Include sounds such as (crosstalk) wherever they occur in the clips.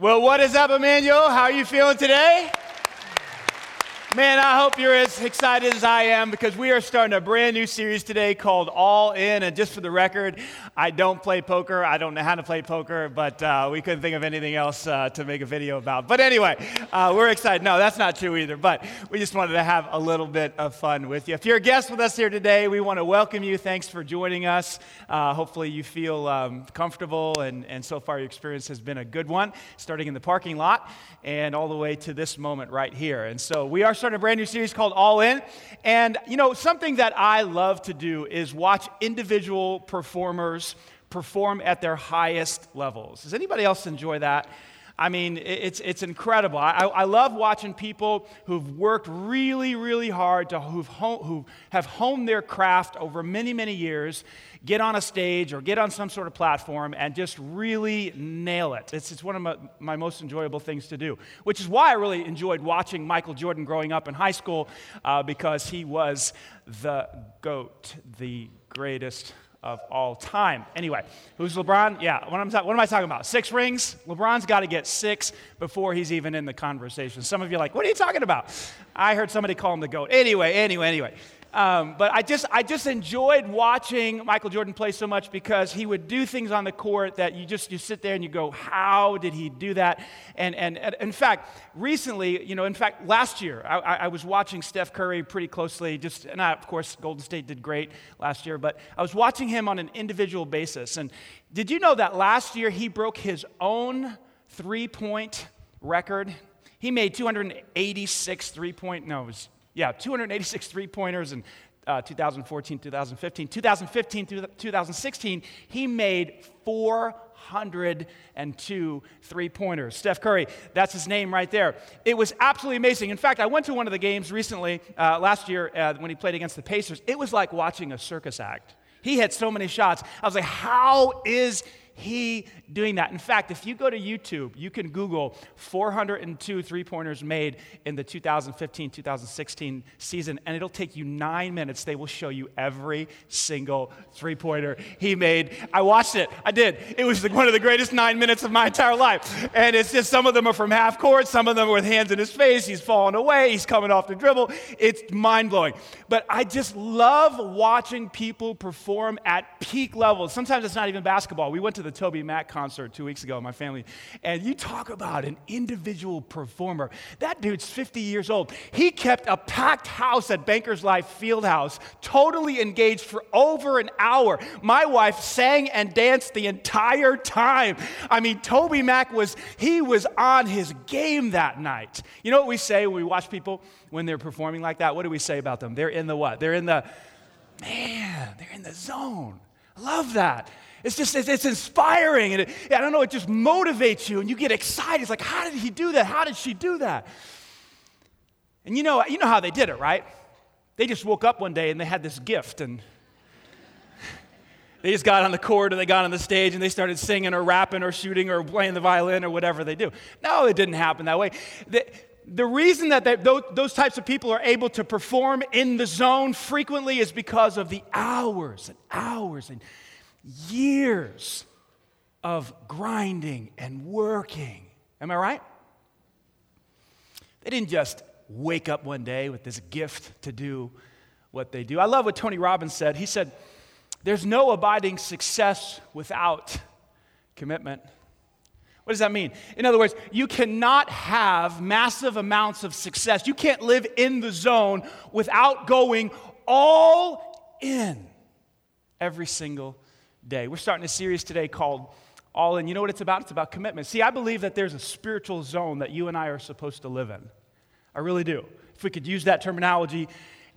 Well, what is up, Emmanuel? How are you feeling today? Man, I hope you're as excited as I am because we are starting a brand new series today called All In. And just for the record, I don't play poker. I don't know how to play poker, but uh, we couldn't think of anything else uh, to make a video about. But anyway, uh, we're excited. No, that's not true either. But we just wanted to have a little bit of fun with you. If you're a guest with us here today, we want to welcome you. Thanks for joining us. Uh, hopefully, you feel um, comfortable, and, and so far, your experience has been a good one, starting in the parking lot and all the way to this moment right here. And so, we are starting a brand new series called All In. And, you know, something that I love to do is watch individual performers perform at their highest levels. Does anybody else enjoy that? I mean, it's, it's incredible. I, I love watching people who've worked really, really hard, to, who've who have honed their craft over many, many years, get on a stage or get on some sort of platform and just really nail it. It's, it's one of my, my most enjoyable things to do, which is why I really enjoyed watching Michael Jordan growing up in high school uh, because he was the GOAT, the greatest of all time. Anyway, who's LeBron? Yeah, what am, what am I talking about? Six rings? LeBron's got to get six before he's even in the conversation. Some of you are like, what are you talking about? I heard somebody call him the GOAT. Anyway, anyway, anyway. Um, but I just, I just enjoyed watching Michael Jordan play so much because he would do things on the court that you just you sit there and you go, how did he do that? And, and, and in fact, recently, you know, in fact, last year, I, I was watching Steph Curry pretty closely. Just, and I, of course, Golden State did great last year, but I was watching him on an individual basis. And did you know that last year he broke his own three-point record? He made 286 three-point. No, it was yeah, 286 three pointers in uh, 2014, 2015. 2015 through 2016, he made 402 three pointers. Steph Curry, that's his name right there. It was absolutely amazing. In fact, I went to one of the games recently, uh, last year, uh, when he played against the Pacers. It was like watching a circus act. He had so many shots. I was like, how is he doing that. In fact, if you go to YouTube, you can Google 402 three pointers made in the 2015 2016 season, and it'll take you nine minutes. They will show you every single three pointer he made. I watched it. I did. It was one of the greatest nine minutes of my entire life. And it's just some of them are from half court, some of them are with hands in his face. He's falling away, he's coming off the dribble. It's mind blowing. But I just love watching people perform at peak levels. Sometimes it's not even basketball. We went to the TobyMac concert two weeks ago, my family, and you talk about an individual performer. That dude's 50 years old. He kept a packed house at Bankers Life Fieldhouse, totally engaged for over an hour. My wife sang and danced the entire time. I mean, TobyMac was, he was on his game that night. You know what we say when we watch people when they're performing like that? What do we say about them? They're in the what? They're in the, man, they're in the zone. Love that. It's just, it's, it's inspiring. And it, I don't know, it just motivates you and you get excited. It's like, how did he do that? How did she do that? And you know, you know how they did it, right? They just woke up one day and they had this gift and they just got on the court or they got on the stage and they started singing or rapping or shooting or playing the violin or whatever they do. No, it didn't happen that way. The, the reason that they, those, those types of people are able to perform in the zone frequently is because of the hours and hours and years of grinding and working. Am I right? They didn't just wake up one day with this gift to do what they do. I love what Tony Robbins said. He said, There's no abiding success without commitment. What does that mean? In other words, you cannot have massive amounts of success. You can't live in the zone without going all in every single day. We're starting a series today called All In. You know what it's about? It's about commitment. See, I believe that there's a spiritual zone that you and I are supposed to live in. I really do. If we could use that terminology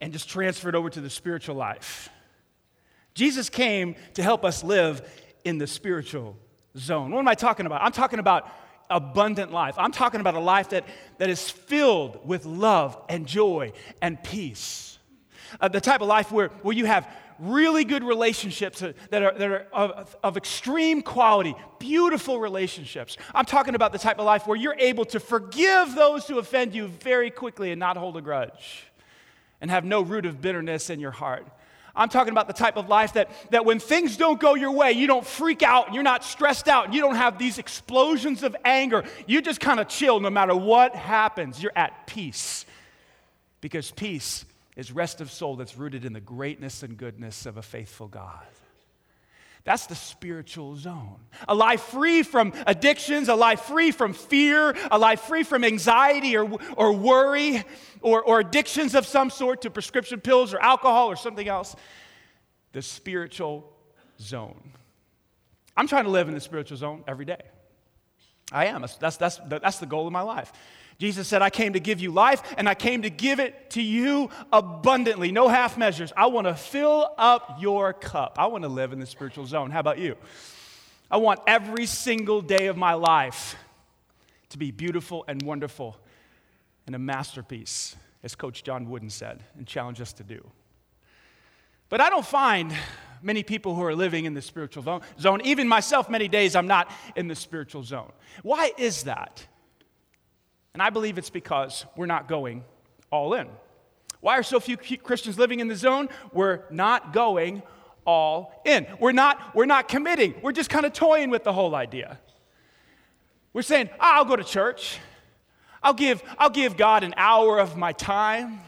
and just transfer it over to the spiritual life. Jesus came to help us live in the spiritual zone. What am I talking about? I'm talking about abundant life. I'm talking about a life that, that is filled with love and joy and peace. Uh, the type of life where, where you have really good relationships that are, that are of, of extreme quality, beautiful relationships. I'm talking about the type of life where you're able to forgive those who offend you very quickly and not hold a grudge and have no root of bitterness in your heart. I'm talking about the type of life that, that when things don't go your way, you don't freak out, and you're not stressed out, and you don't have these explosions of anger. You just kind of chill no matter what happens. You're at peace. Because peace is rest of soul that's rooted in the greatness and goodness of a faithful God. That's the spiritual zone. A life free from addictions, a life free from fear, a life free from anxiety or, or worry or, or addictions of some sort to prescription pills or alcohol or something else. The spiritual zone. I'm trying to live in the spiritual zone every day. I am. That's, that's, that's the goal of my life. Jesus said, I came to give you life and I came to give it to you abundantly, no half measures. I want to fill up your cup. I want to live in the spiritual zone. How about you? I want every single day of my life to be beautiful and wonderful and a masterpiece, as Coach John Wooden said and challenged us to do. But I don't find many people who are living in the spiritual zone. Even myself, many days I'm not in the spiritual zone. Why is that? And I believe it's because we're not going all in. Why are so few Christians living in the zone? We're not going all in. We're not, we're not committing. We're just kind of toying with the whole idea. We're saying, oh, I'll go to church. I'll give, I'll give God an hour of my time.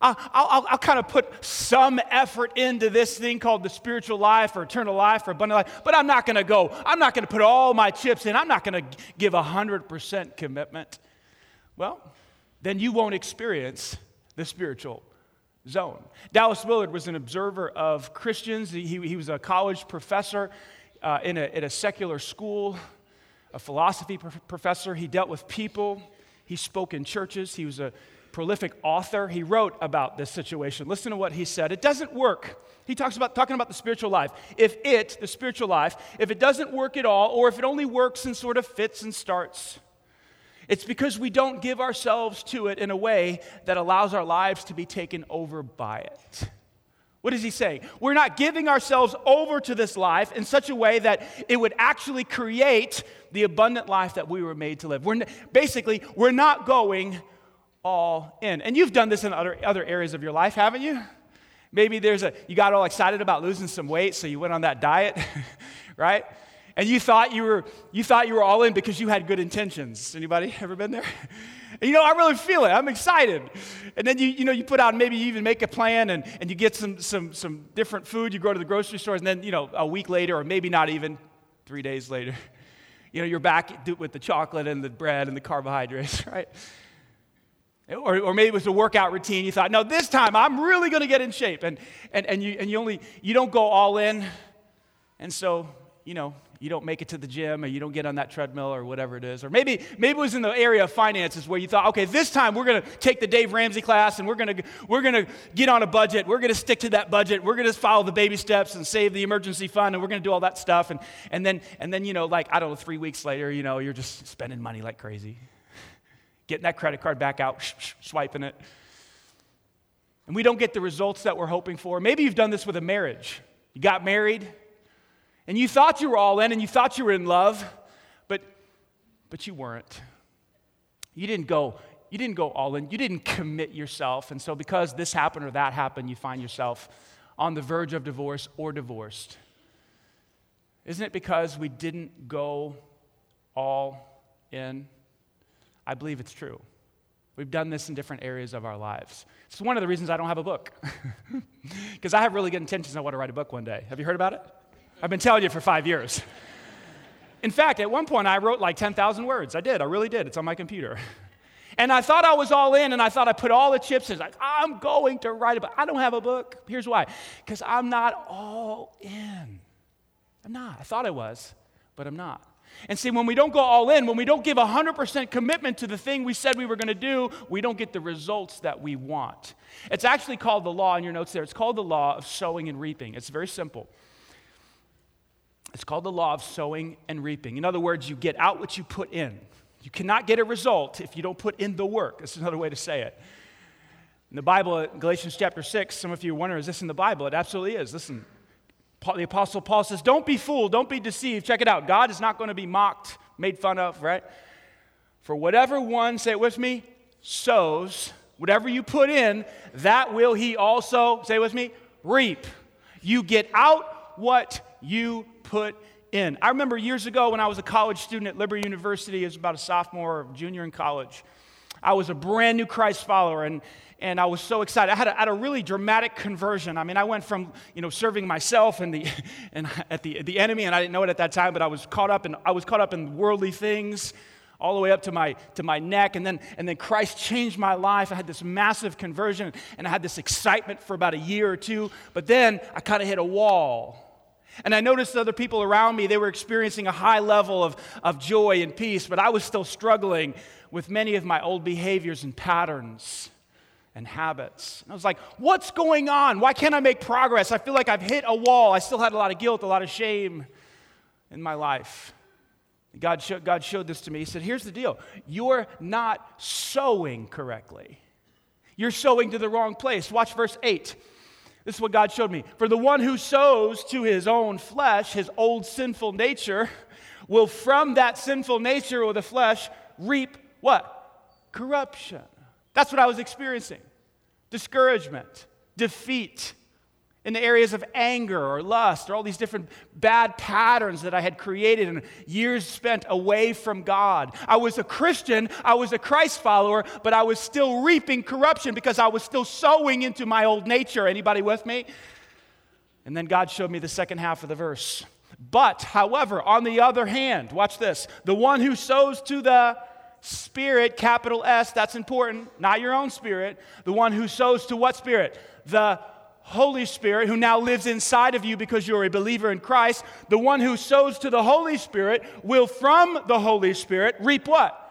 I'll, I'll, I'll, kind of put some effort into this thing called the spiritual life or eternal life or abundant life, but I'm not going to go. I'm not going to put all my chips in. I'm not going to give 100% commitment. Well, then you won't experience the spiritual zone. Dallas Willard was an observer of Christians. He, he was a college professor uh, in, a, in a secular school, a philosophy professor. He dealt with people, he spoke in churches, he was a prolific author. He wrote about this situation. Listen to what he said. It doesn't work. He talks about talking about the spiritual life. If it, the spiritual life, if it doesn't work at all, or if it only works and sort of fits and starts, it's because we don't give ourselves to it in a way that allows our lives to be taken over by it. What is he saying? We're not giving ourselves over to this life in such a way that it would actually create the abundant life that we were made to live. We're basically, we're not going all in. And you've done this in other, other areas of your life, haven't you? Maybe there's a, you got all excited about losing some weight, so you went on that diet, (laughs) right? And you thought you were, you thought you were all in because you had good intentions. Anybody ever been there? And (laughs) you know, I really feel it. I'm excited. And then you, you know, you put out, maybe you even make a plan and, and you get some, some, some different food. You go to the grocery stores, and then, you know, a week later, or maybe not even three days later, (laughs) you know, you're back with the chocolate and the bread and the carbohydrates, right? Or, or maybe it was a workout routine. You thought, no, this time I'm really going to get in shape. And, and, and, you, and you only, you don't go all in. And so, you know, you don't make it to the gym or you don't get on that treadmill or whatever it is. Or maybe, maybe it was in the area of finances where you thought, okay, this time we're going to take the Dave Ramsey class and we're going to, we're going to get on a budget. We're going to stick to that budget. We're going to follow the baby steps and save the emergency fund and we're going to do all that stuff. And, and, then, and then, you know, like, I don't know, three weeks later, you know, you're just spending money like crazy getting that credit card back out, swiping it. And we don't get the results that we're hoping for. Maybe you've done this with a marriage. You got married, and you thought you were all in, and you thought you were in love, but, but you weren't. You didn't go. You didn't go all in. You didn't commit yourself. And so, because this happened or that happened, you find yourself on the verge of divorce or divorced. Isn't it because we didn't go all in? I believe it's true. We've done this in different areas of our lives. It's one of the reasons I don't have a book. (laughs) Because I have really good intentions. I want to write a book one day. Have you heard about it? I've been telling you for five years. (laughs) In fact, at one point, I wrote like 10,000 words. I did. I really did. It's on my computer. And I thought I was all in, and I thought I put all the chips in. Like, I'm going to write a book. I don't have a book. Here's why because I'm not all in. I'm not. I thought I was, but I'm not. And see, when we don't go all in, when we don't give 100% commitment to the thing we said we were going to do, we don't get the results that we want. It's actually called the law in your notes there. It's called the law of sowing and reaping. It's very simple. It's called the law of sowing and reaping. In other words, you get out what you put in. You cannot get a result if you don't put in the work. That's another way to say it. In the Bible, Galatians chapter 6, some of you wonder, is this in the Bible? It absolutely is. Listen, the Apostle Paul says, Don't be fooled, don't be deceived. Check it out. God is not going to be mocked, made fun of, right? For whatever one, say it with me, sows, whatever you put in, that will he also, say with me, reap. You get out what you put in. I remember years ago when I was a college student at Liberty University, as about a sophomore or junior in college. I was a brand new Christ follower, and, and I was so excited. I had, a, had a really dramatic conversion. I mean, I went from you know serving myself and the (laughs) and at the the enemy, and I didn't know it at that time, but I was caught up in I was caught up in worldly things all the way up to my to my neck and then and then Christ changed my life. I had this massive conversion and I had this excitement for about a year or two, but then I kind of hit a wall. And I noticed other people around me, they were experiencing a high level of, of joy and peace, but I was still struggling with many of my old behaviors and patterns and habits. And I was like, what's going on? Why can't I make progress? I feel like I've hit a wall. I still had a lot of guilt, a lot of shame in my life. God, God showed this to me. He said, Here's the deal you're not sowing correctly, you're sowing to the wrong place. Watch verse 8. This is what God showed me. For the one who sows to his own flesh, his old sinful nature, will from that sinful nature or the flesh reap what? Corruption. That's what I was experiencing discouragement, defeat, in the areas of anger or lust or all these different bad patterns that I had created in years spent away from God. I was a Christian, I was a Christ follower, but I was still reaping corruption because I was still sowing into my old nature. Anybody with me? And then God showed me the second half of the verse. But, however, on the other hand, watch this the one who sows to the Spirit, capital S, that's important, not your own spirit. The one who sows to what spirit? The Holy Spirit, who now lives inside of you because you're a believer in Christ, the one who sows to the Holy Spirit will from the Holy Spirit reap what?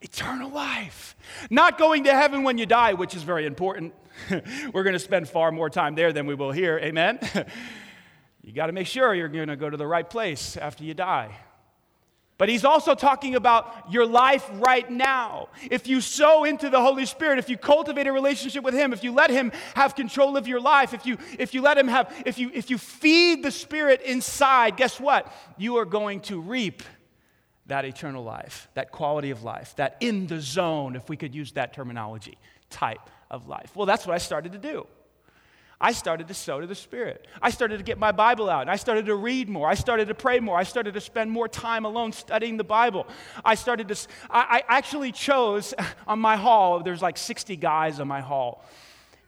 Eternal life. Not going to heaven when you die, which is very important. (laughs) We're going to spend far more time there than we will here. Amen? (laughs) you got to make sure you're going to go to the right place after you die. But he's also talking about your life right now. If you sow into the Holy Spirit, if you cultivate a relationship with him, if you let him have control of your life, if you if you let him have if you if you feed the Spirit inside, guess what? You are going to reap that eternal life, that quality of life, that in the zone, if we could use that terminology, type of life. Well, that's what I started to do. I started to sow to the Spirit. I started to get my Bible out and I started to read more. I started to pray more. I started to spend more time alone studying the Bible. I started to, I, I actually chose (laughs) on my hall, there's like 60 guys on my hall.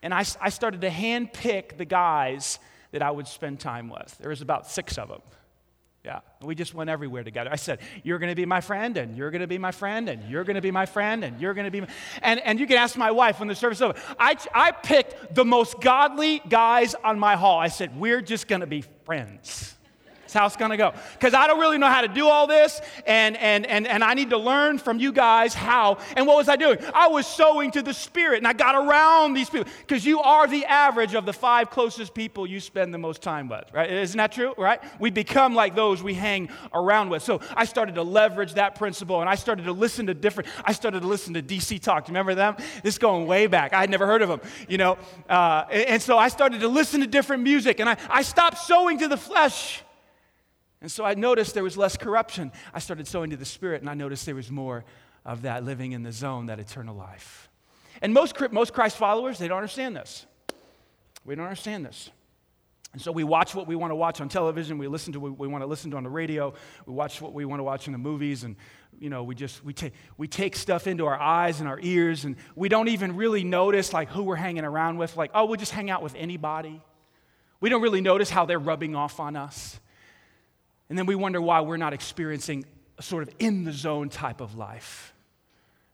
And I, I started to handpick the guys that I would spend time with. There was about six of them. Yeah, we just went everywhere together. I said, You're going to be my friend, and you're going to be my friend, and you're going to be my friend, and you're going to be my... And, and you can ask my wife when the service is over. I, I picked the most godly guys on my hall. I said, We're just going to be friends how it's to go. Because I don't really know how to do all this, and, and, and, and I need to learn from you guys how. And what was I doing? I was sowing to the Spirit, and I got around these people. Because you are the average of the five closest people you spend the most time with, right? Isn't that true, right? We become like those we hang around with. So I started to leverage that principle, and I started to listen to different, I started to listen to DC Talk. Do you remember them? This is going way back. I had never heard of them, you know? Uh, and, and so I started to listen to different music, and I, I stopped sowing to the flesh and so I noticed there was less corruption. I started sowing to the Spirit, and I noticed there was more of that living in the zone, that eternal life. And most, most Christ followers, they don't understand this. We don't understand this. And so we watch what we want to watch on television. We listen to what we want to listen to on the radio. We watch what we want to watch in the movies. And, you know, we just, we, take we take stuff into our eyes and our ears. And we don't even really notice, like, who we're hanging around with. Like, oh, we'll just hang out with anybody. We don't really notice how they're rubbing off on us. And then we wonder why we're not experiencing a sort of in the zone type of life.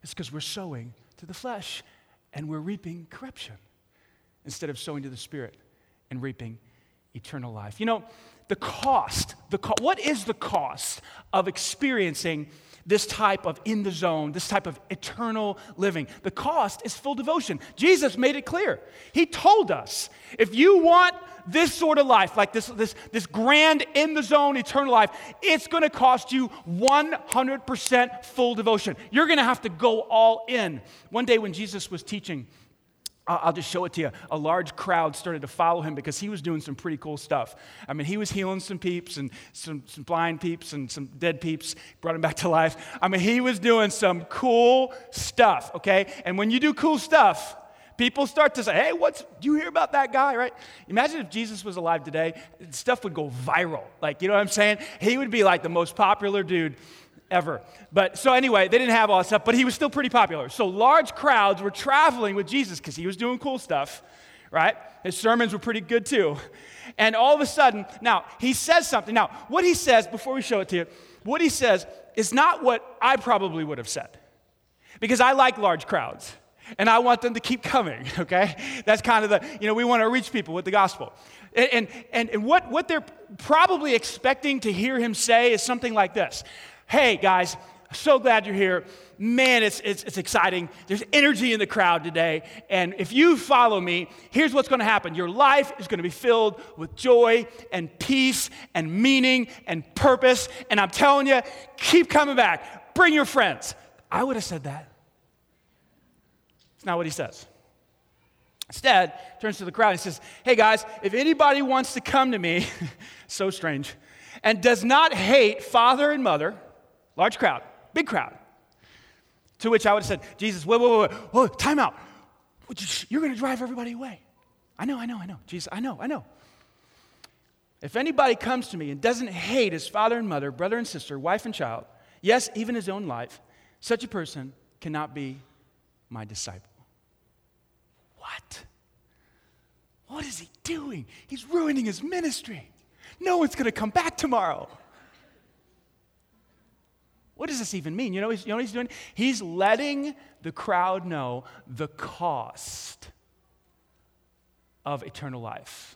It's because we're sowing to the flesh and we're reaping corruption instead of sowing to the spirit and reaping eternal life. You know, the cost, the co- what is the cost of experiencing this type of in the zone, this type of eternal living? The cost is full devotion. Jesus made it clear. He told us if you want this sort of life, like this, this, this grand in the zone eternal life, it's going to cost you 100% full devotion. You're going to have to go all in. One day when Jesus was teaching, I'll just show it to you. A large crowd started to follow him because he was doing some pretty cool stuff. I mean, he was healing some peeps and some, some blind peeps and some dead peeps, brought them back to life. I mean, he was doing some cool stuff, okay? And when you do cool stuff, People start to say, hey, what's, do you hear about that guy, right? Imagine if Jesus was alive today, stuff would go viral. Like, you know what I'm saying? He would be like the most popular dude ever. But so anyway, they didn't have all that stuff, but he was still pretty popular. So large crowds were traveling with Jesus because he was doing cool stuff, right? His sermons were pretty good too. And all of a sudden, now he says something. Now, what he says, before we show it to you, what he says is not what I probably would have said because I like large crowds and I want them to keep coming, (laughs) okay? That's kind of the, you know, we want to reach people with the gospel. And, and, and what, what they're probably expecting to hear him say is something like this Hey, guys, so glad you're here. Man, it's, it's, it's exciting. There's energy in the crowd today. And if you follow me, here's what's going to happen your life is going to be filled with joy and peace and meaning and purpose. And I'm telling you, keep coming back. Bring your friends. I would have said that. It's not what he says. Instead, turns to the crowd and says, Hey guys, if anybody wants to come to me, (laughs) so strange, and does not hate father and mother, large crowd, big crowd, to which I would have said, Jesus, wait, wait, wait, wait, time out. You're going to drive everybody away. I know, I know, I know. Jesus, I know, I know. If anybody comes to me and doesn't hate his father and mother, brother and sister, wife and child, yes, even his own life, such a person cannot be my disciple. What? What is he doing? He's ruining his ministry. No one's going to come back tomorrow. What does this even mean? You know, you know what he's doing? He's letting the crowd know the cost of eternal life.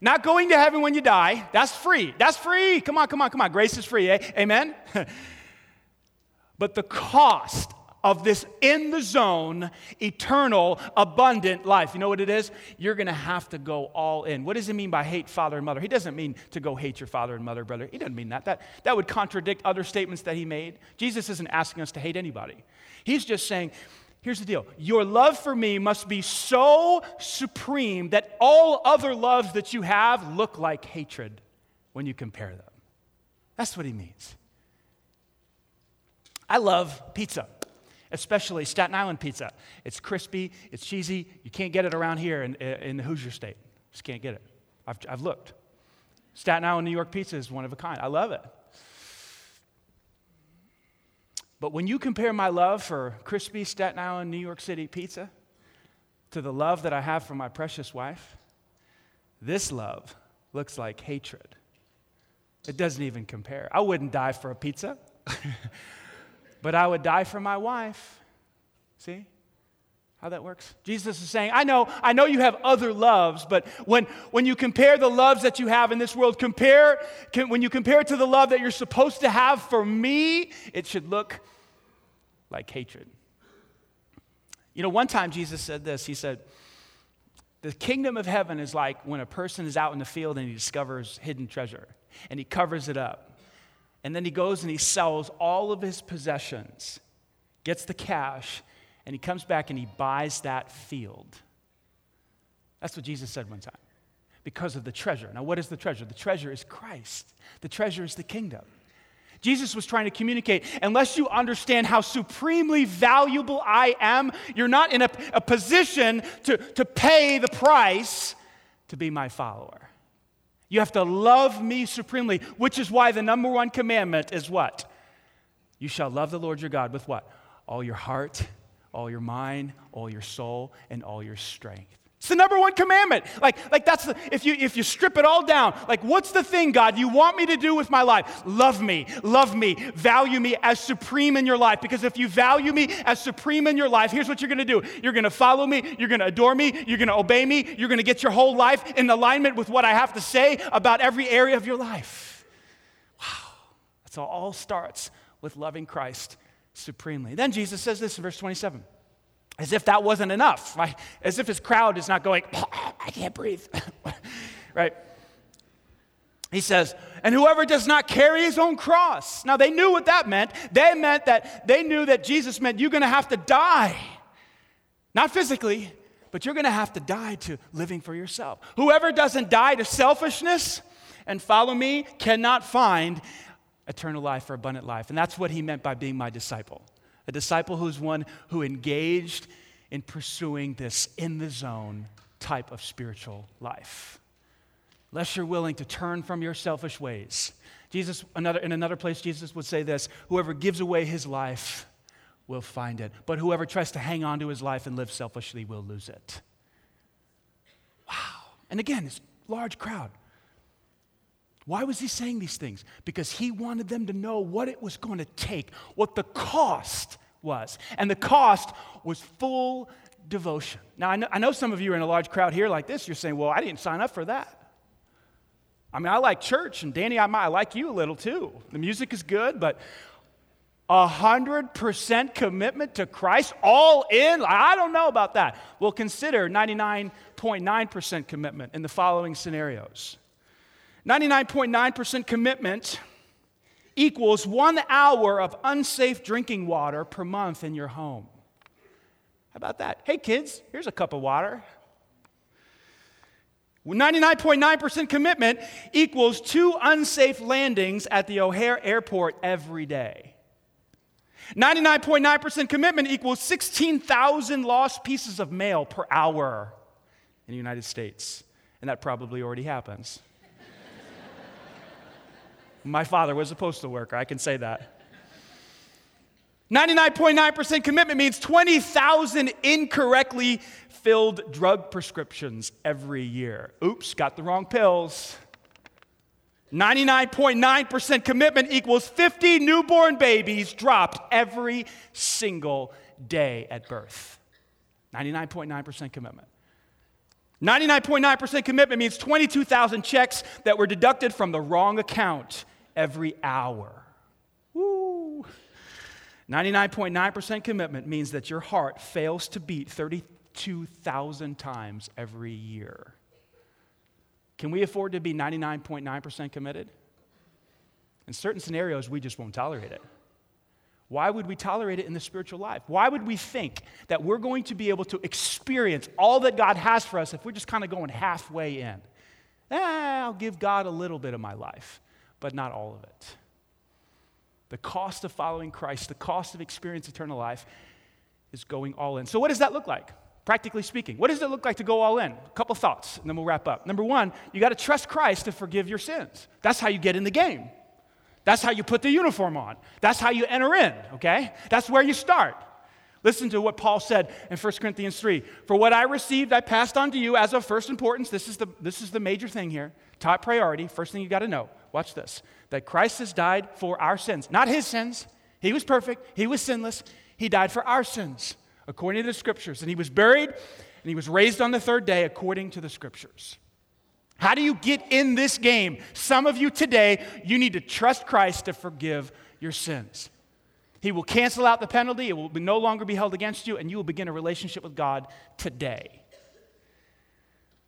Not going to heaven when you die, that's free. That's free. Come on, come on, come on. Grace is free, eh? Amen? (laughs) but the cost of this in the zone, eternal, abundant life. You know what it is? You're going to have to go all in. What does it mean by hate father and mother? He doesn't mean to go hate your father and mother, brother. He doesn't mean that. That, that would contradict other statements that he made. Jesus isn't asking us to hate anybody. He's just saying, here's the deal your love for me must be so supreme that all other loves that you have look like hatred when you compare them. That's what he means. I love pizza especially Staten Island pizza. It's crispy, it's cheesy. You can't get it around here in, in the Hoosier state. Just can't get it. I've, I've looked. Staten Island, New York pizza is one of a kind. I love it. But when you compare my love for crispy Staten Island, New York City pizza to the love that I have for my precious wife, this love looks like hatred. It doesn't even compare. I wouldn't die for a pizza. (laughs) but I would die for my wife. See how that works? Jesus is saying, I know, I know you have other loves, but when, when you compare the loves that you have in this world, compare, can, when you compare it to the love that you're supposed to have for me, it should look like hatred. You know, one time Jesus said this He said, The kingdom of heaven is like when a person is out in the field and he discovers hidden treasure and he covers it up and then he goes and he sells all of his possessions, gets the cash, and he comes back and he buys that field. That's what Jesus said one time. Because of the treasure. Now, what is the treasure? The treasure is Christ, the treasure is the kingdom. Jesus was trying to communicate unless you understand how supremely valuable I am, you're not in a, a position to, to pay the price to be my follower. You have to love me supremely, which is why the number one commandment is what? You shall love the Lord your God with what? All your heart, all your mind, all your soul, and all your strength. It's the number one commandment. Like, like that's the, if you if you strip it all down, like what's the thing, God, you want me to do with my life? Love me, love me, value me as supreme in your life. Because if you value me as supreme in your life, here's what you're gonna do. You're gonna follow me, you're gonna adore me, you're gonna obey me, you're gonna get your whole life in alignment with what I have to say about every area of your life. Wow. That's all, all starts with loving Christ supremely. Then Jesus says this in verse 27. As if that wasn't enough, right? As if his crowd is not going, I can't breathe, (laughs) right? He says, and whoever does not carry his own cross. Now they knew what that meant. They meant that they knew that Jesus meant you're going to have to die. Not physically, but you're going to have to die to living for yourself. Whoever doesn't die to selfishness and follow me cannot find eternal life or abundant life. And that's what he meant by being my disciple. A disciple who's one who engaged in pursuing this in the zone type of spiritual life. Unless you're willing to turn from your selfish ways. Jesus, another, in another place, Jesus would say this whoever gives away his life will find it, but whoever tries to hang on to his life and live selfishly will lose it. Wow. And again, this large crowd. Why was he saying these things? Because he wanted them to know what it was going to take, what the cost was. And the cost was full devotion. Now, I know, I know, some of you are in a large crowd here like this. You're saying, well, I didn't sign up for that. I mean, I like church, and Danny, I, might, I like you a little too. The music is good, but 100% commitment to Christ, all in? I don't know about that. Well, consider 99.9% commitment in the following scenarios 99.9% commitment equals one hour of unsafe drinking water per month in your home. How about that? Hey, kids, here's a cup of water. 99.9% commitment equals two unsafe landings at the O'Hare Airport every day. 99.9% commitment equals 16,000 lost pieces of mail per hour in the United States. And that probably already happens. My father was a postal worker, I can say that. 99.9% commitment means 20,000 incorrectly filled drug prescriptions every year. Oops, got the wrong pills. 99.9% commitment equals 50 newborn babies dropped every single day at birth. 99.9% commitment. 99.9% commitment means 22,000 checks that were deducted from the wrong account every hour. Woo! 99.9% commitment means that your heart fails to beat 32,000 times every year. Can we afford to be 99.9% committed? In certain scenarios, we just won't tolerate it. Why would we tolerate it in the spiritual life? Why would we think that we're going to be able to experience all that God has for us if we're just kind of going halfway in? Eh, I'll give God a little bit of my life but not all of it. The cost of following Christ, the cost of experiencing eternal life, is going all in. So, what does that look like? Practically speaking, what does it look like to go all in? A couple thoughts, and then we'll wrap up. Number one, you got to trust Christ to forgive your sins. That's how you get in the game. That's how you put the uniform on. That's how you enter in, okay? That's where you start. Listen to what Paul said in 1 Corinthians 3. For what I received, I passed on to you as of first importance. This is the, this is the major thing here. Top priority. First thing you got to know. Watch this. That Christ has died for our sins. Not his sins. He was perfect. He was sinless. He died for our sins, according to the scriptures. And he was buried and he was raised on the third day, according to the scriptures. How do you get in this game? Some of you today, you need to trust Christ to forgive your sins. He will cancel out the penalty, it will no longer be held against you, and you will begin a relationship with God today.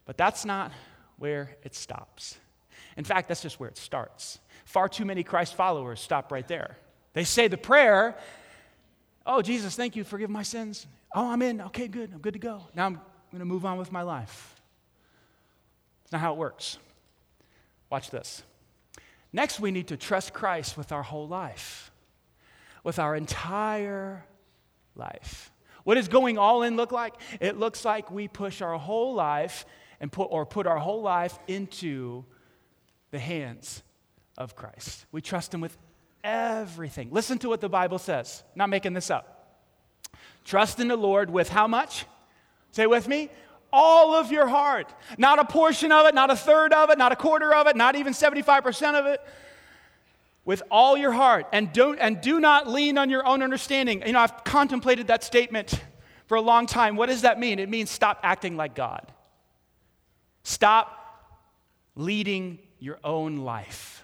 But that's not where it stops. In fact, that's just where it starts. Far too many Christ followers stop right there. They say the prayer, Oh, Jesus, thank you, forgive my sins. Oh, I'm in. Okay, good. I'm good to go. Now I'm going to move on with my life. It's not how it works. Watch this. Next, we need to trust Christ with our whole life, with our entire life. What does going all in look like? It looks like we push our whole life and put or put our whole life into the hands of Christ. We trust Him with everything. Listen to what the Bible says. Not making this up. Trust in the Lord with how much? Say with me. All of your heart. Not a portion of it, not a third of it, not a quarter of it, not even 75% of it. With all your heart. And, don't, and do not lean on your own understanding. You know, I've contemplated that statement for a long time. What does that mean? It means stop acting like God. Stop leading your own life.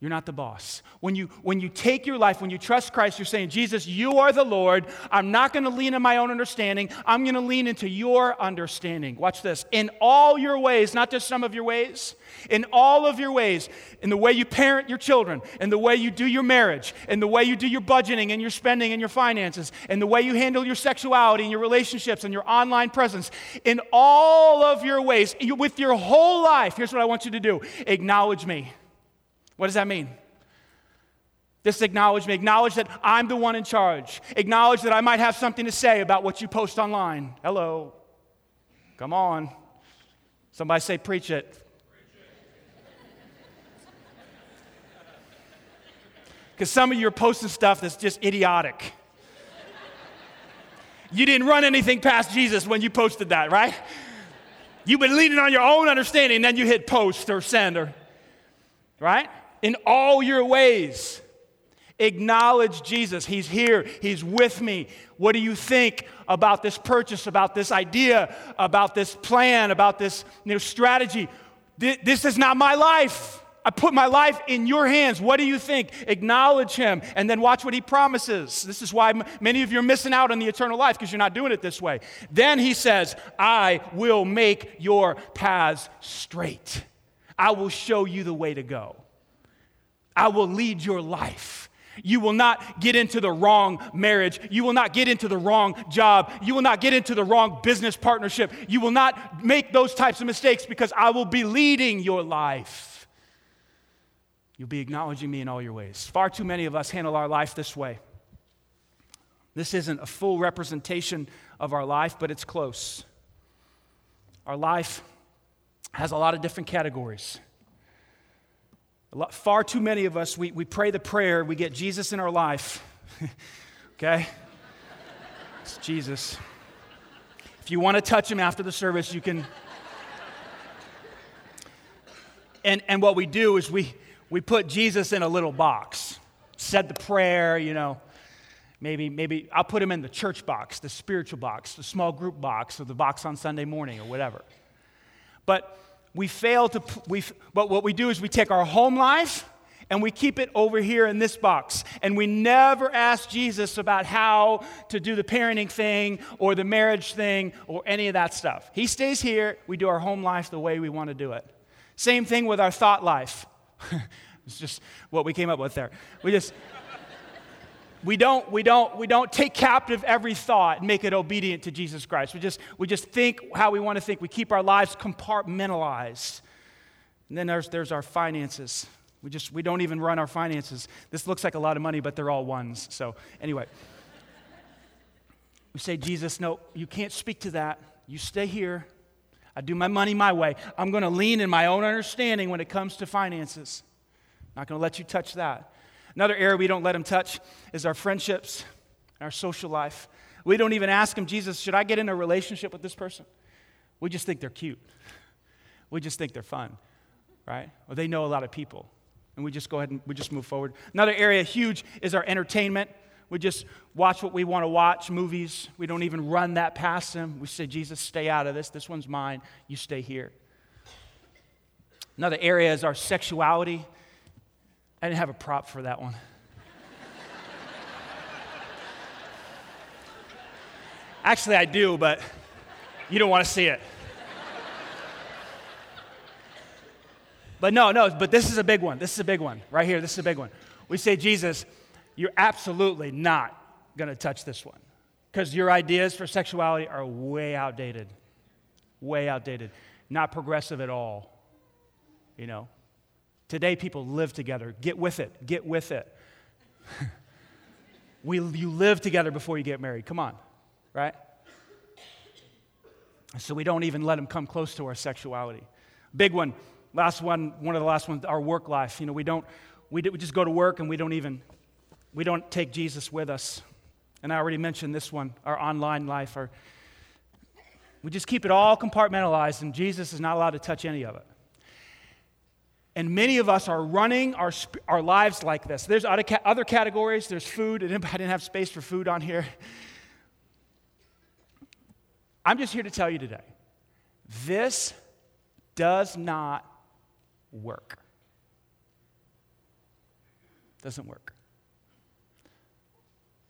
You're not the boss. When you, when you take your life, when you trust Christ, you're saying, Jesus, you are the Lord. I'm not going to lean on my own understanding. I'm going to lean into your understanding. Watch this. In all your ways, not just some of your ways, in all of your ways, in the way you parent your children, in the way you do your marriage, in the way you do your budgeting and your spending and your finances, in the way you handle your sexuality and your relationships and your online presence, in all of your ways, with your whole life, here's what I want you to do acknowledge me. What does that mean? Just acknowledge me. Acknowledge that I'm the one in charge. Acknowledge that I might have something to say about what you post online. Hello. Come on. Somebody say, preach it. Because some of you are posting stuff that's just idiotic. You didn't run anything past Jesus when you posted that, right? You've been leaning on your own understanding, and then you hit post or send or, right? In all your ways, acknowledge Jesus. He's here, He's with me. What do you think about this purchase, about this idea, about this plan, about this know, strategy? This is not my life. I put my life in your hands. What do you think? Acknowledge him and then watch what he promises. This is why many of you are missing out on the eternal life because you're not doing it this way. Then he says, I will make your paths straight. I will show you the way to go. I will lead your life. You will not get into the wrong marriage. You will not get into the wrong job. You will not get into the wrong business partnership. You will not make those types of mistakes because I will be leading your life. You'll be acknowledging me in all your ways. Far too many of us handle our life this way. This isn't a full representation of our life, but it's close. Our life has a lot of different categories. Lot, far too many of us, we, we pray the prayer, we get Jesus in our life. (laughs) okay? It's Jesus. If you want to touch him after the service, you can. And, and what we do is we, we put Jesus in a little box, said the prayer, you know. Maybe, maybe I'll put him in the church box, the spiritual box, the small group box, or the box on Sunday morning, or whatever. But we fail to, we, but what we do is we take our home life and we keep it over here in this box. And we never ask Jesus about how to do the parenting thing or the marriage thing or any of that stuff. He stays here. We do our home life the way we want to do it. Same thing with our thought life. (laughs) it's just what we came up with there. We just we don't we don't we don't take captive every thought and make it obedient to jesus christ. We just we just think how we want to think. We keep our lives compartmentalized. And then there's there's our finances. We just we don't even run our finances. This looks like a lot of money but they're all ones. So anyway. We say jesus no you can't speak to that. You stay here. I do my money my way. I'm going to lean in my own understanding when it comes to finances. Not going to let you touch that. Another area we don't let him touch is our friendships our social life. We don't even ask him, Jesus, should I get in a relationship with this person? We just think they're cute. We just think they're fun, right? Or they know a lot of people. And we just go ahead and we just move forward. Another area huge is our entertainment. We just watch what we want to watch, movies. We don't even run that past them. We say, Jesus, stay out of this. This one's mine. You stay here. Another area is our sexuality. I didn't have a prop for that one. Actually, I do, but you don't want to see it. But no, no, but this is a big one. This is a big one. Right here, this is a big one. We say, Jesus, you're absolutely not going to touch this one because your ideas for sexuality are way outdated. Way outdated. Not progressive at all. You know, today people live together. Get with it. Get with it. (laughs) we, you live together before you get married. Come on, right? So we don't even let them come close to our sexuality. Big one, last one, one of the last ones, our work life. You know, we don't, we, we just go to work and we don't even we don't take Jesus with us. And I already mentioned this one our online life. Our, we just keep it all compartmentalized, and Jesus is not allowed to touch any of it. And many of us are running our, our lives like this. There's other, categories. There's food. (laughs) I didn't have space for food on here. I'm just here to tell you today this does not work. Doesn't work.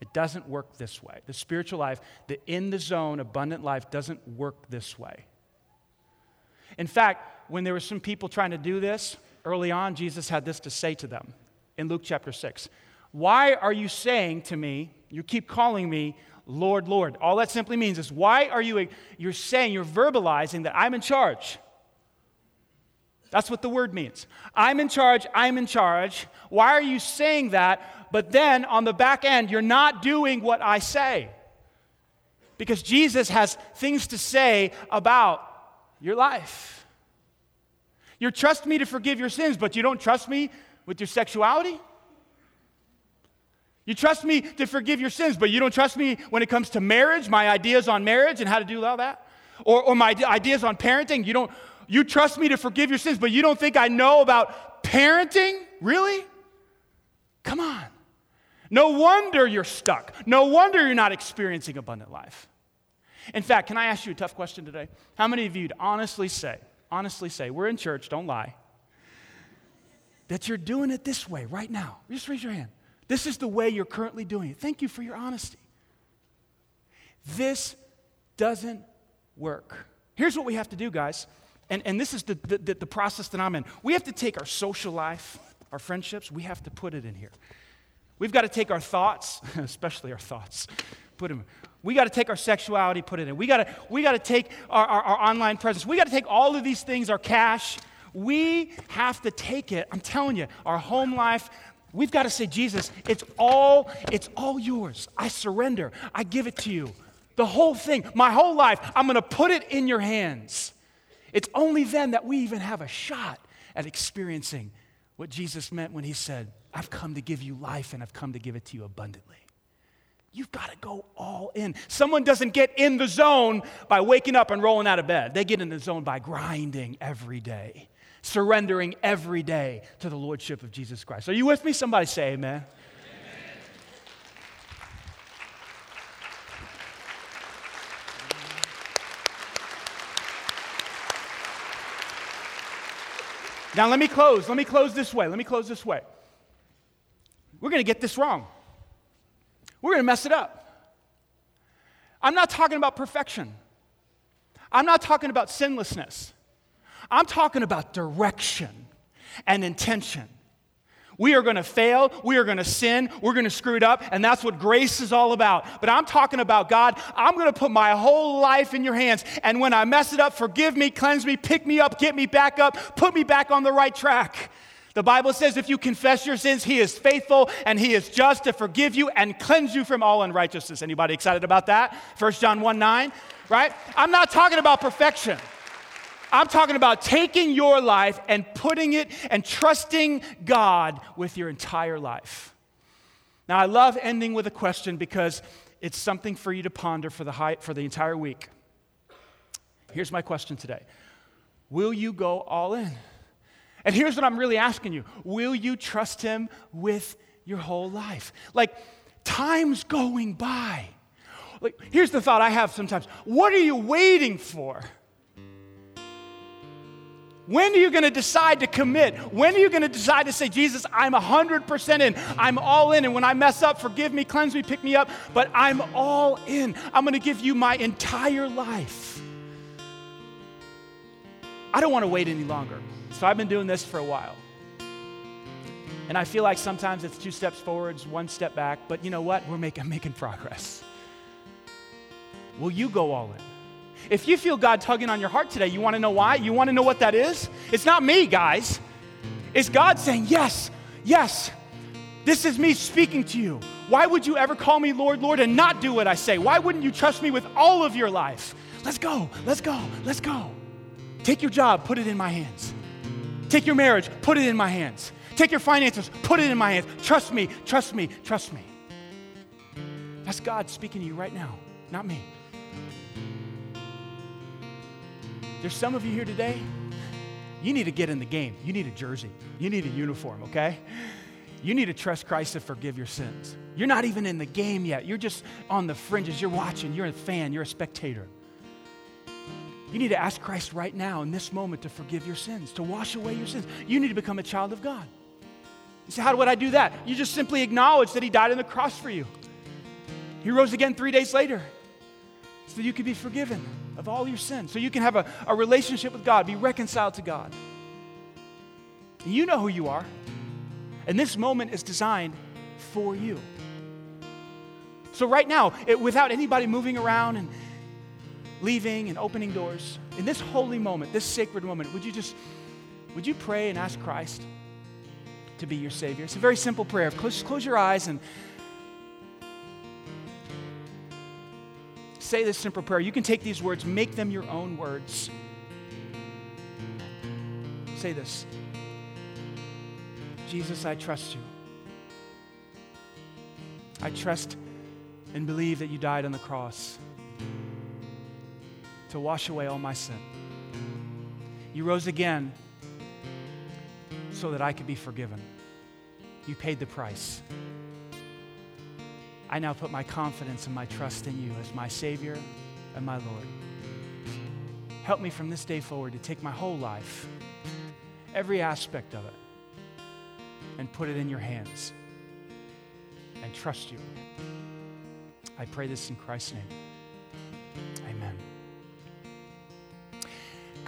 It doesn't work this way. The spiritual life, the in the zone, abundant life, doesn't work this way. In fact, when there were some people trying to do this early on, Jesus had this to say to them in Luke chapter 6. Why are you saying to me, you keep calling me Lord, Lord? All that simply means is why are you, you're saying, you're verbalizing that I'm in charge. That's what the word means. I'm in charge, I'm in charge. Why are you saying that but then on the back end, you're not doing what I say. Because Jesus has things to say about your life. You trust me to forgive your sins, but you don't trust me with your sexuality? You trust me to forgive your sins, but you don't trust me when it comes to marriage, my ideas on marriage and how to do all that? Or, or my ideas on parenting? You don't you trust me to forgive your sins, but you don't think I know about parenting? Really? Come on. No wonder you're stuck. No wonder you're not experiencing abundant life. In fact, can I ask you a tough question today? How many of you'd honestly say, honestly say, we're in church, don't lie, that you're doing it this way right now? Just raise your hand. This is the way you're currently doing it. Thank you for your honesty. This doesn't work. Here's what we have to do, guys. And, and this is the, the, the process that I'm in. We have to take our social life, our friendships, we have to put it in here. We've got to take our thoughts, (laughs) especially our thoughts, put them. We got to take our sexuality, put it in. We got to, we got to take our, our, our online presence. We got to take all of these things, our cash. We have to take it. I'm telling you, our home life, We've got to say, Jesus, it's all, it's all yours. I surrender. I give it to you. The whole thing, my whole life, I'm going to put it in your hands. It's only then that we even have a shot at experiencing what Jesus meant when he said, I've come to give you life and I've come to give it to you abundantly. You've got to go all in. Someone doesn't get in the zone by waking up and rolling out of bed. They get in the zone by grinding every day surrendering every day to the Lordship of Jesus Christ. Are you with me? Somebody say amen. Now, let me close. Let me close this way. Let me close this way. We're going to get this wrong. We're going to mess it up. I'm not talking about perfection. I'm not talking about sinlessness. I'm talking about direction and intention. We are going to fail. We are going to sin. We're going to screw it up. And that's what grace is all about. But I'm talking about God, I'm going to put my whole life in your hands. And when I mess it up, forgive me, cleanse me, pick me up, get me back up, put me back on the right track. The Bible says if you confess your sins, he is faithful and he is just to forgive you and cleanse you from all unrighteousness. Anybody excited about that? 1 John 1 9, right? I'm not talking about perfection. I'm talking about taking your life and putting it and trusting God with your entire life. Now, I love ending with a question because it's something for you to ponder for the, high, for the entire week. Here's my question today Will you go all in? And here's what I'm really asking you Will you trust Him with your whole life? Like, time's going by. Like, here's the thought I have sometimes What are you waiting for? When are you going to decide to commit? When are you going to decide to say, Jesus, I'm 100% in. I'm all in. And when I mess up, forgive me, cleanse me, pick me up. But I'm all in. I'm going to give you my entire life. I don't want to wait any longer. So I've been doing this for a while. And I feel like sometimes it's two steps forwards, one step back. But you know what? We're making, (laughs) making progress. Will you go all in? If you feel God tugging on your heart today, you want to know why? You want to know what that is? It's not me, guys. It's God saying, Yes, yes, this is me speaking to you. Why would you ever call me Lord, Lord, and not do what I say? Why wouldn't you trust me with all of your life? Let's go, let's go, let's go. Take your job, put it in my hands. Take your marriage, put it in my hands. Take your finances, put it in my hands. Trust me, trust me, trust me. That's God speaking to you right now, not me. There's some of you here today, you need to get in the game. You need a jersey, you need a uniform, okay? You need to trust Christ to forgive your sins. You're not even in the game yet. You're just on the fringes. You're watching. You're a fan. You're a spectator. You need to ask Christ right now in this moment to forgive your sins, to wash away your sins. You need to become a child of God. You say, How would I do that? You just simply acknowledge that He died on the cross for you. He rose again three days later so you could be forgiven of all your sins, so you can have a, a relationship with God, be reconciled to God. You know who you are. And this moment is designed for you. So, right now, it, without anybody moving around and leaving and opening doors, in this holy moment, this sacred moment, would you just, would you pray and ask Christ? to be your Savior. It's a very simple prayer. Close, close your eyes and say this simple prayer. You can take these words, make them your own words. Say this Jesus, I trust you. I trust and believe that you died on the cross to wash away all my sin. You rose again so that I could be forgiven. You paid the price. I now put my confidence and my trust in you as my Savior and my Lord. Help me from this day forward to take my whole life, every aspect of it, and put it in your hands and trust you. I pray this in Christ's name.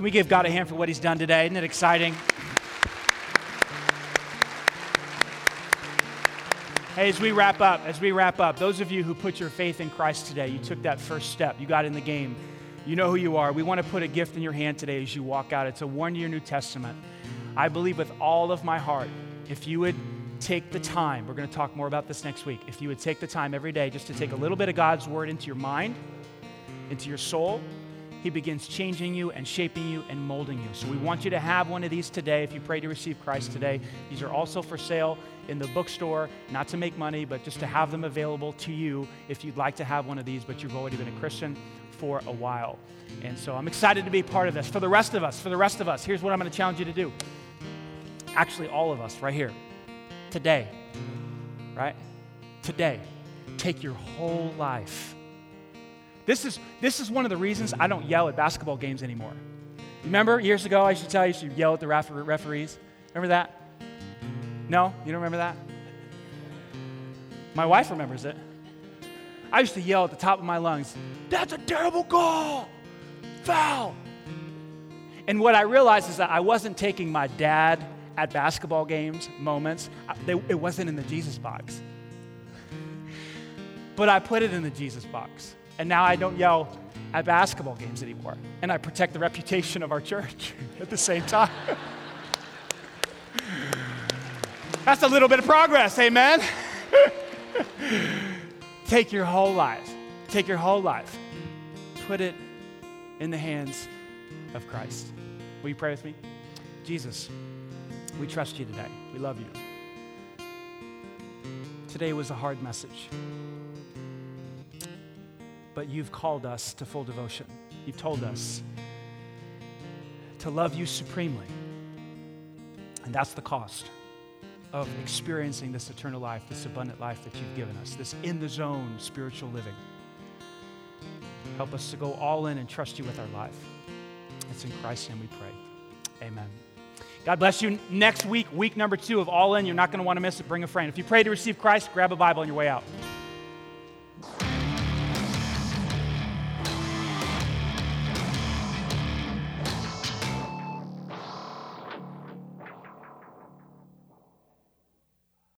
Can we give God a hand for what He's done today? Isn't it exciting? Hey, as we wrap up, as we wrap up, those of you who put your faith in Christ today, you took that first step, you got in the game, you know who you are. We want to put a gift in your hand today as you walk out. It's a one year New Testament. I believe with all of my heart, if you would take the time, we're going to talk more about this next week, if you would take the time every day just to take a little bit of God's word into your mind, into your soul, he begins changing you and shaping you and molding you. So we want you to have one of these today if you pray to receive Christ today. These are also for sale in the bookstore, not to make money, but just to have them available to you if you'd like to have one of these, but you've already been a Christian for a while. And so I'm excited to be part of this. For the rest of us, for the rest of us, here's what I'm going to challenge you to do. Actually, all of us right here, today, right? Today, take your whole life this is, this is one of the reasons I don't yell at basketball games anymore. Remember years ago, I used to tell you, you should yell at the referees? Remember that? No? You don't remember that? My wife remembers it. I used to yell at the top of my lungs, That's a terrible goal! Foul! And what I realized is that I wasn't taking my dad at basketball games moments, it wasn't in the Jesus box. But I put it in the Jesus box. And now I don't yell at basketball games anymore. And I protect the reputation of our church (laughs) at the same time. (laughs) That's a little bit of progress, amen? (laughs) Take your whole life. Take your whole life. Put it in the hands of Christ. Will you pray with me? Jesus, we trust you today. We love you. Today was a hard message but you've called us to full devotion. You've told us to love you supremely. And that's the cost of experiencing this eternal life, this abundant life that you've given us, this in the zone spiritual living. Help us to go all in and trust you with our life. It's in Christ's name we pray. Amen. God bless you. Next week, week number two of All In, you're not going to want to miss it. Bring a friend. If you pray to receive Christ, grab a Bible on your way out.